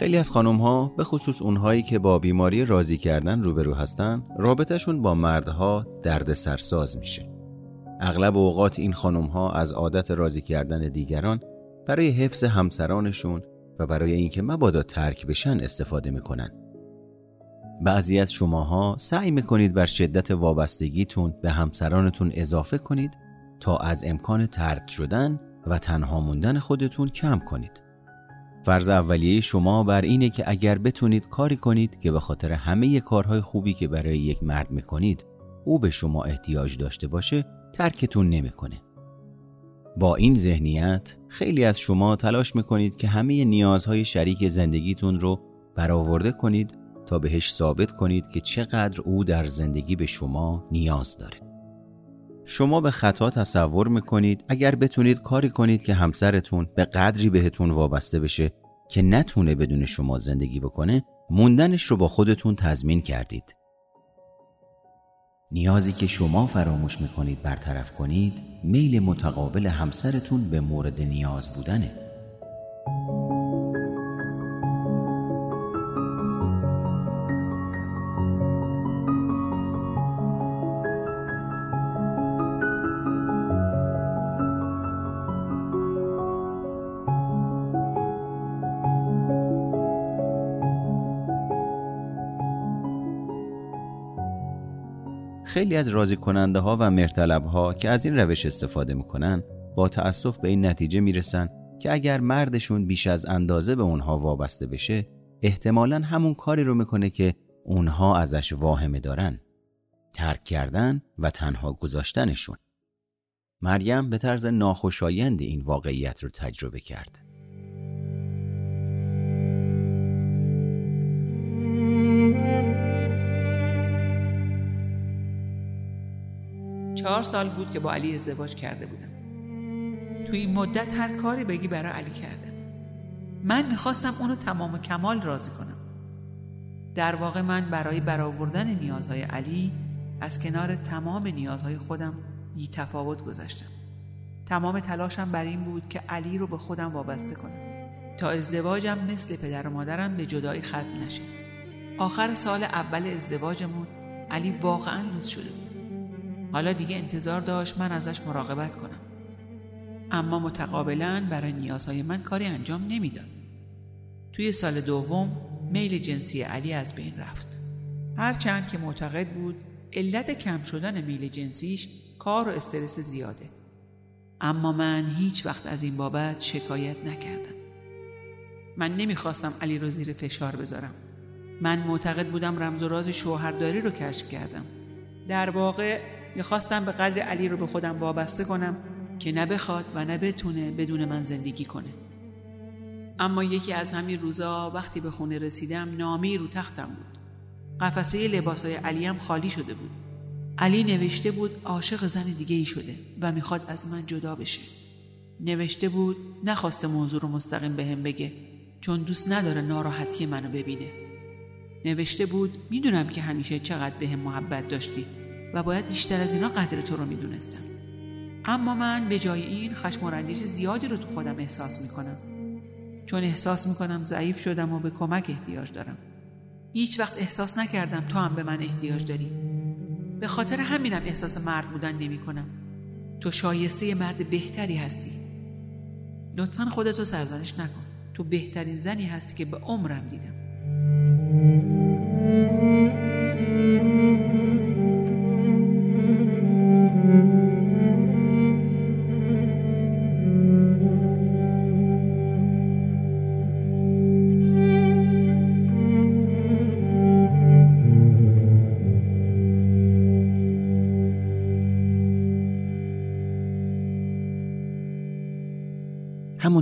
خیلی از خانم ها به خصوص اونهایی که با بیماری راضی کردن روبرو هستن رابطهشون با مردها درد سرساز میشه اغلب اوقات این خانم ها از عادت راضی کردن دیگران برای حفظ همسرانشون و برای اینکه مبادا ترک بشن استفاده می‌کنن بعضی از شماها سعی می‌کنید بر شدت وابستگیتون به همسرانتون اضافه کنید تا از امکان ترد شدن و تنها موندن خودتون کم کنید. فرض اولیه شما بر اینه که اگر بتونید کاری کنید که به خاطر همه کارهای خوبی که برای یک مرد می‌کنید او به شما احتیاج داشته باشه ترکتون نمی‌کنه. با این ذهنیت خیلی از شما تلاش می‌کنید که همه نیازهای شریک زندگیتون رو برآورده کنید تا بهش ثابت کنید که چقدر او در زندگی به شما نیاز داره. شما به خطا تصور می‌کنید اگر بتونید کاری کنید که همسرتون به قدری بهتون وابسته بشه که نتونه بدون شما زندگی بکنه موندنش رو با خودتون تضمین کردید. نیازی که شما فراموش می‌کنید برطرف کنید میل متقابل همسرتون به مورد نیاز بودنه. خیلی از راضی کننده ها و مرتلب ها که از این روش استفاده می‌کنن با تأسف به این نتیجه می‌رسن که اگر مردشون بیش از اندازه به اونها وابسته بشه احتمالا همون کاری رو می‌کنه که اونها ازش واهمه دارن. ترک کردن و تنها گذاشتنشون. مریم به طرز ناخوشایند این واقعیت رو تجربه کرد. چهار سال بود که با علی ازدواج کرده بودم. توی این مدت هر کاری بگی برای علی کردم. من می‌خواستم اونو تمام و کمال راضی کنم. در واقع من برای برآوردن نیازهای علی از کنار تمام نیازهای خودم بی تفاوت گذاشتم تمام تلاشم بر این بود که علی رو به خودم وابسته کنم. تا ازدواجم مثل پدر و مادرم به جدایی ختم نشه. آخر سال اول ازدواجمون علی واقعا لوس شده بود. حالا دیگه انتظار داشت من ازش مراقبت کنم. اما متقابلا برای نیازهای من کاری انجام نمی‌داد. توی سال دوم میل جنسی علی از بین رفت. هرچند که معتقد بود علت کم شدن میل جنسیش کار و استرس زیاده. اما من هیچ وقت از این بابت شکایت نکردم. من نمی‌خواستم علی رو زیر فشار بذارم. من معتقد بودم رمز و راز شوهرداری رو کشف کردم. در واقع می‌خواستم به قدر علی رو به خودم وابسته کنم که نه بخواد و نه بتونه بدون من زندگی کنه. اما یکی از همین روزا وقتی به خونه رسیدم نامی رو تختم بود. قفسه لباس های علی هم خالی شده بود. علی نوشته بود عاشق زن دیگه ای شده و می‌خواد از من جدا بشه. نوشته بود نخواسته موضوع رو مستقیم به هم بگه چون دوست نداره ناراحتی منو ببینه. نوشته بود می‌دونم که همیشه چقدر به هم محبت داشتی. و باید بیشتر از اینا قدر تو رو می‌دونستم. اما من به جای این خشم و رنجش زیادی رو تو خودم احساس می‌کنم. چون احساس می‌کنم ضعیف شدم و به کمک احتیاج دارم. هیچ وقت احساس نکردم تو هم به من احتیاج داری. به خاطر همینم احساس مرد بودن نمی کنم. تو شایسته مرد بهتری هستی. لطفا خودتو سرزنش نکن. تو بهترین زنی هستی که به عمرم دیدم.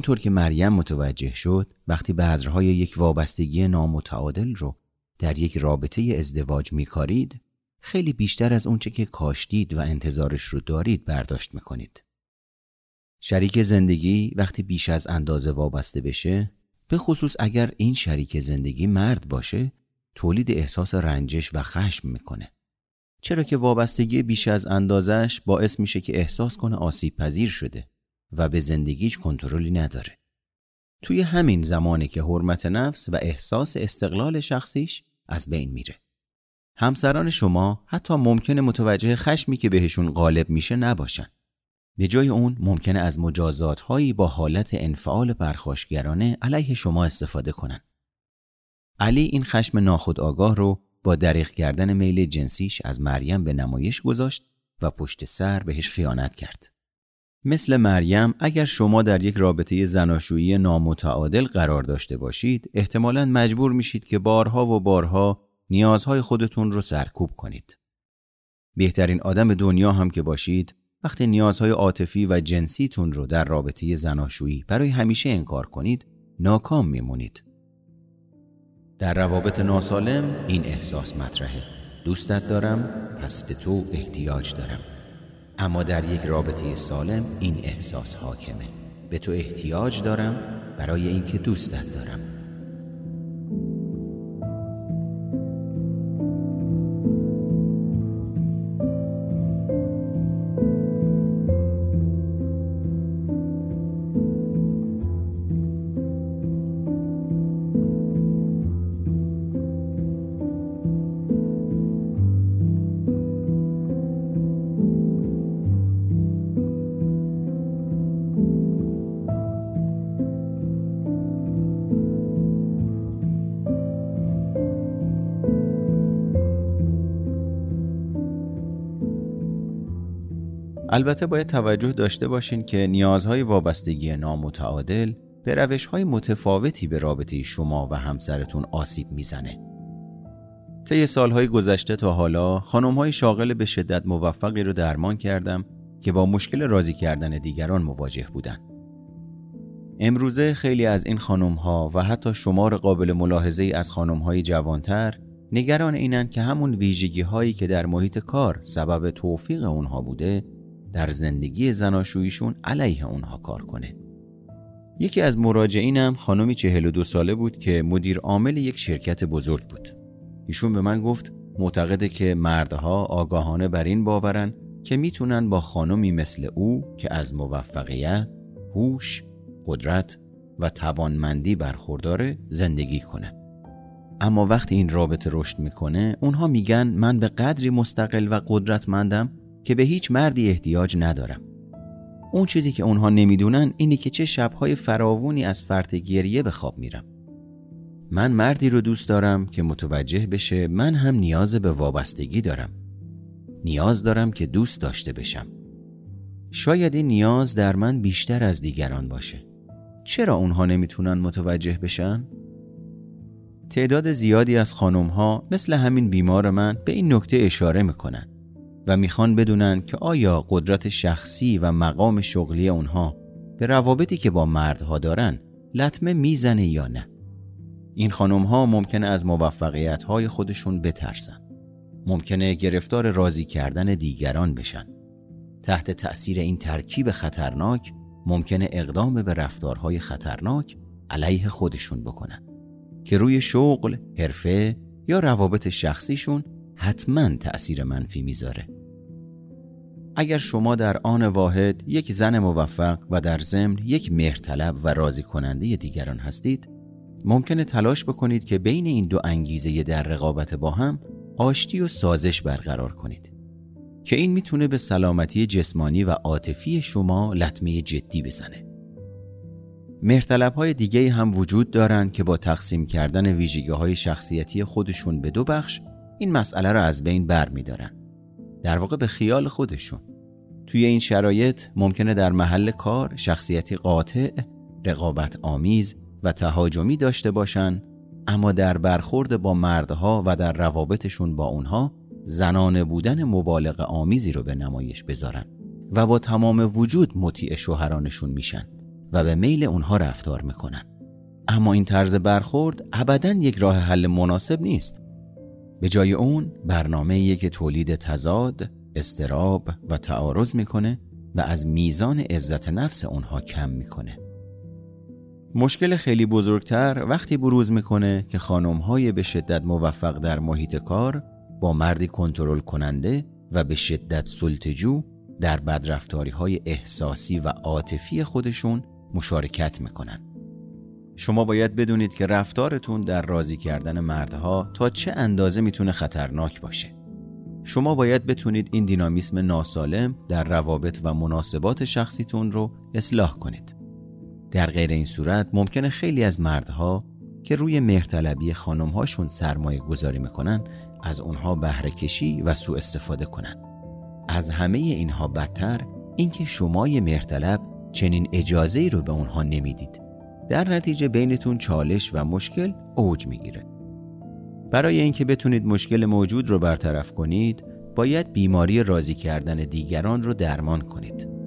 همونطور که مریم متوجه شد وقتی بذرهای یک وابستگی نامتعادل رو در یک رابطه ازدواج میکارید خیلی بیشتر از اونچه که کاشتید و انتظارش رو دارید برداشت می‌کنید. شریک زندگی وقتی بیش از اندازه وابسته بشه به خصوص اگر این شریک زندگی مرد باشه تولید احساس رنجش و خشم می‌کنه. چرا که وابستگی بیش از اندازش باعث میشه که احساس کنه آسیب پذیر شده و به زندگیش کنترلی نداره. توی همین زمانی که حرمت نفس و احساس استقلال شخصیش از بین میره. همسران شما حتی ممکنه متوجه خشمی که بهشون غالب میشه نباشن. به جای اون ممکنه از مجازات هایی با حالت انفعال پرخاشگرانه علیه شما استفاده کنن. علی این خشم ناخودآگاه رو با دریغ کردن میل جنسیش از مریم به نمایش گذاشت و پشت سر بهش خیانت کرد. مثل مریم اگر شما در یک رابطه زناشویی نامتعادل قرار داشته باشید احتمالا مجبور میشید که بارها و بارها نیازهای خودتون رو سرکوب کنید. بهترین آدم دنیا هم که باشید وقتی نیازهای عاطفی و جنسیتون رو در رابطه زناشویی برای همیشه انکار کنید ناکام میمونید. در روابط ناسالم این احساس مطرحه. دوستت دارم پس به تو احتیاج دارم. اما در یک رابطه سالم این احساس حاکمه. به تو احتیاج دارم برای اینکه دوستت دارم. البته باید توجه داشته باشین که نیازهای وابستگی نامتعادل به روش های متفاوتی به رابطه شما و همسرتون آسیب می‌زنه. طی سالهای گذشته تا حالا های شاغل به شدت موفقی رو درمان کردم که با مشکل راضی کردن دیگران مواجه بودن. امروزه خیلی از این خانم ها و حتی شمار قابل ملاحظه از خانم های جوانتر نگران اینن که همون ویژگی هایی که در محیط کار سبب توفیق اونها بوده در زندگی زناشوییشون علیه اونها کار کنه. یکی از مراجعینم خانمی 42 ساله بود که مدیر عامل یک شرکت بزرگ بود. ایشون به من گفت معتقده که مردها آگاهانه بر این باورن که می‌تونن با خانمی مثل او که از موفقیت، هوش، قدرت و توانمندی برخورداره زندگی کنه. اما وقتی این رابطه رشد می‌کنه اونها میگن من به قدری مستقل و قدرتمندم که به هیچ مردی احتیاج ندارم. اون چیزی که اونها نمی‌دونن اینه که چه شبهای فراوونی از فرط گریه به خواب میرم. من مردی رو دوست دارم که متوجه بشه من هم نیاز به وابستگی دارم. نیاز دارم که دوست داشته بشم. شاید این نیاز در من بیشتر از دیگران باشه. چرا اونها نمی‌تونن متوجه بشن؟ تعداد زیادی از خانم ها مثل همین بیمار من به این نکته اشاره می‌کنن. و می‌خوان بدونن که آیا قدرت شخصی و مقام شغلی اونها به روابطی که با مردها دارن لطمه می‌زنه یا نه. این خانم ها ممکنه از موفقیت های خودشون بترسن. ممکنه گرفتار راضی کردن دیگران بشن. تحت تأثیر این ترکیب خطرناک ممکنه اقدام به رفتارهای خطرناک علیه خودشون بکنن. که روی شغل، حرفه یا روابط شخصیشون حتما تأثیر منفی می‌ذاره. اگر شما در آن واحد یک زن موفق و در ضمن یک مهرطلب و راضی کننده دیگران هستید ممکنه تلاش بکنید که بین این دو انگیزه در رقابت با هم آشتی و سازش برقرار کنید که این می‌تونه به سلامتی جسمانی و عاطفی شما لطمه جدی بزنه مهرطلب های دیگه هم وجود دارند که با تقسیم کردن ویژگی های شخصیتی خودشون به دو بخش این مسئله را از بین بر میدارن. در واقع به خیال خودشون توی این شرایط ممکنه در محل کار شخصیتی قاطع، رقابت آمیز و تهاجمی داشته باشن اما در برخورد با مردها و در روابطشون با اونها زنانه بودن مبالغ آمیزی رو به نمایش بذارن و با تمام وجود مطیع شوهرانشون میشن و به میل اونها رفتار می‌کنن. اما این طرز برخورد ابدا یک راه حل مناسب نیست. به جای اون برنامه که تولید تضاد، استراب و تعارض می‌کنه و از میزان عزت نفس اونها کم می‌کنه. مشکل خیلی بزرگتر وقتی بروز می‌کنه که های به شدت موفق در محیط کار با مردی کنترل کننده و به شدت سلطجو در بدرفتاری های احساسی و عاطفی خودشون مشارکت می‌کنن. شما باید بدونید که رفتارتون در راضی کردن مردها تا چه اندازه می‌تونه خطرناک باشه. شما باید بتونید این دینامیسم ناسالم در روابط و مناسبات شخصیتون رو اصلاح کنید. در غیر این صورت ممکنه خیلی از مردها که روی مهرطلبی خانمهاشون سرمایه گذاری می‌کنن از اونها بهره کشی و سوء استفاده کنن. از همه اینها بدتر اینکه شما مهرطلب چنین اجازه ای رو به اونها نمی‌دید. در نتیجه بینتون چالش و مشکل اوج می‌گیره. برای اینکه بتونید مشکل موجود رو برطرف کنید، باید بیماری راضی کردن دیگران رو درمان کنید.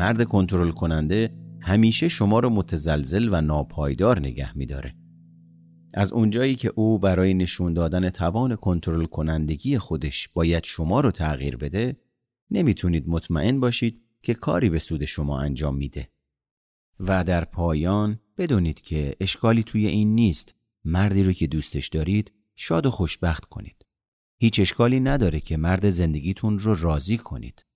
مرد کنترل کننده همیشه شما رو متزلزل و ناپایدار نگه میداره. از اونجایی که او برای نشون دادن توان کنترل کنندگی خودش باید شما رو تغییر بده، نمی‌تونید مطمئن باشید که کاری به سود شما انجام میده. و در پایان بدونید که اشکالی توی این نیست مردی رو که دوستش دارید شاد و خوشبخت کنید. هیچ اشکالی نداره که مرد زندگیتون رو راضی کنید.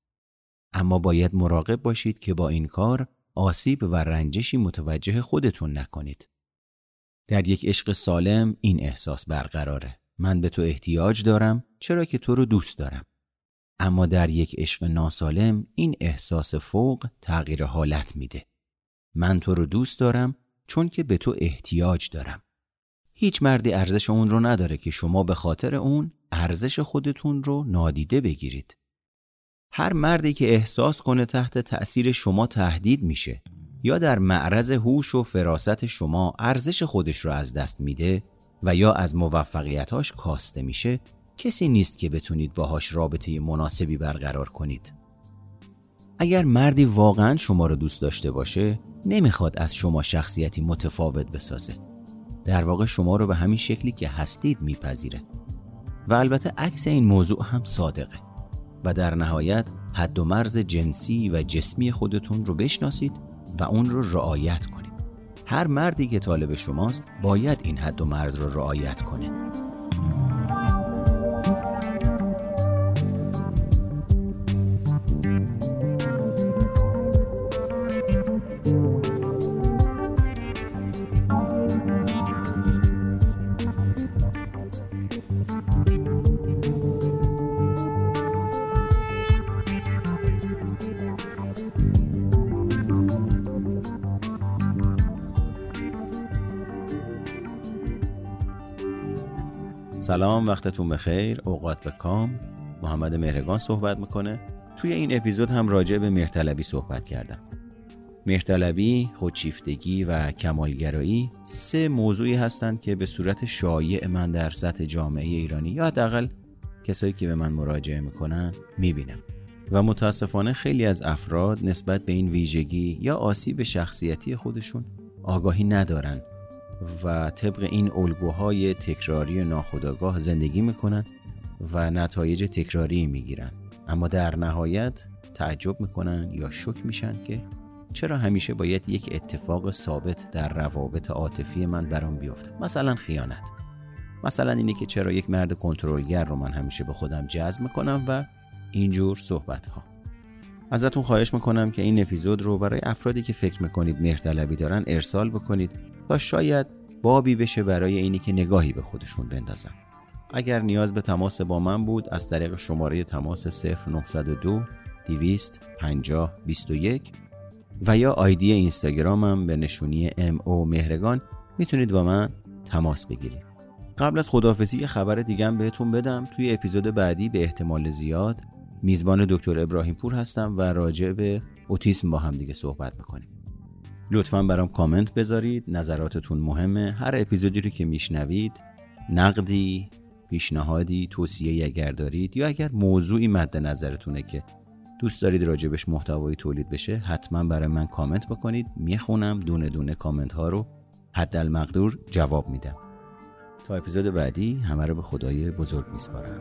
اما باید مراقب باشید که با این کار آسیب و رنجشی متوجه خودتون نکنید. در یک عشق سالم این احساس برقراره. من به تو احتیاج دارم چرا که تو رو دوست دارم. اما در یک عشق ناسالم این احساس فوق تغییر حالت میده. من تو رو دوست دارم چون که به تو احتیاج دارم. هیچ مردی ارزش اون رو نداره که شما به خاطر اون ارزش خودتون رو نادیده بگیرید. هر مردی که احساس کنه تحت تأثیر شما تهدید میشه یا در معرض هوش و فراست شما ارزش خودش رو از دست میده و یا از موفقیتاش کاسته میشه کسی نیست که بتونید باهاش رابطه مناسبی برقرار کنید. اگر مردی واقعا شما رو دوست داشته باشه نمی‌خواد از شما شخصیتی متفاوت بسازه. در واقع شما رو به همین شکلی که هستید میپذیره. و البته عکس این موضوع هم صادقه. و در نهایت حد و مرز جنسی و جسمی خودتون رو بشناسید و اون رو رعایت کنید. هر مردی که طالب شماست باید این حد و مرز رو رعایت کنه. سلام وقتتون بخیر. اوقات به کام. محمد مهرگان صحبت می‌کنه. توی این اپیزود هم راجع به مهرطلبی صحبت کردم. مهرطلبی، خودشیفتگی و کمالگرایی سه موضوعی هستند که به صورت شایع من در سطح جامعه ایرانی یا حداقل کسایی که به من مراجعه می‌کنن می‌بینم. و متاسفانه خیلی از افراد نسبت به این ویژگی یا آسیب شخصیتی خودشون آگاهی ندارن. و طبق این الگوهای تکراری ناخودآگاه زندگی می‌کنن و نتایج تکراری می‌گیرن. اما در نهایت تعجب می‌کنن یا شک میشن که چرا همیشه باید یک اتفاق ثابت در روابط عاطفی من برام بیفته. مثلا خیانت. مثلا اینه که چرا یک مرد کنترلگر رو من همیشه به خودم جذب می‌کنم و اینجور صحبت ها ازتون خواهش می‌کنم که این اپیزود رو برای افرادی که فکر می‌کنید مهرطلبی دارن ارسال بکنید. تا شاید بابی بشه برای اینی که نگاهی به خودشون بندازن. اگر نیاز به تماس با من بود از طریق شماره تماس 0902 200 50 21 و یا آیدی اینستاگرامم به نشونی ام او مهرگان. می‌تونید با من تماس بگیرید. قبل از خداحافظی خبر دیگم بهتون بدم. توی اپیزود بعدی به احتمال زیاد میزبان دکتر ابراهیم پور هستم و راجع به اوتیسم با هم دیگه صحبت می‌کنیم. لطفا برام کامنت بذارید. نظراتتون مهمه. هر اپیزودی رو که میشنوید نقدی پیشنهادی توصیه اگر دارید یا اگر موضوعی مد نظرتونه که دوست دارید راجبش محتوایی تولید بشه حتما برای من کامنت بکنید. می‌خونم دونه دونه کامنت ها رو حد المقدور جواب میدم. تا اپیزود بعدی همه رو به خدای بزرگ میسپارم.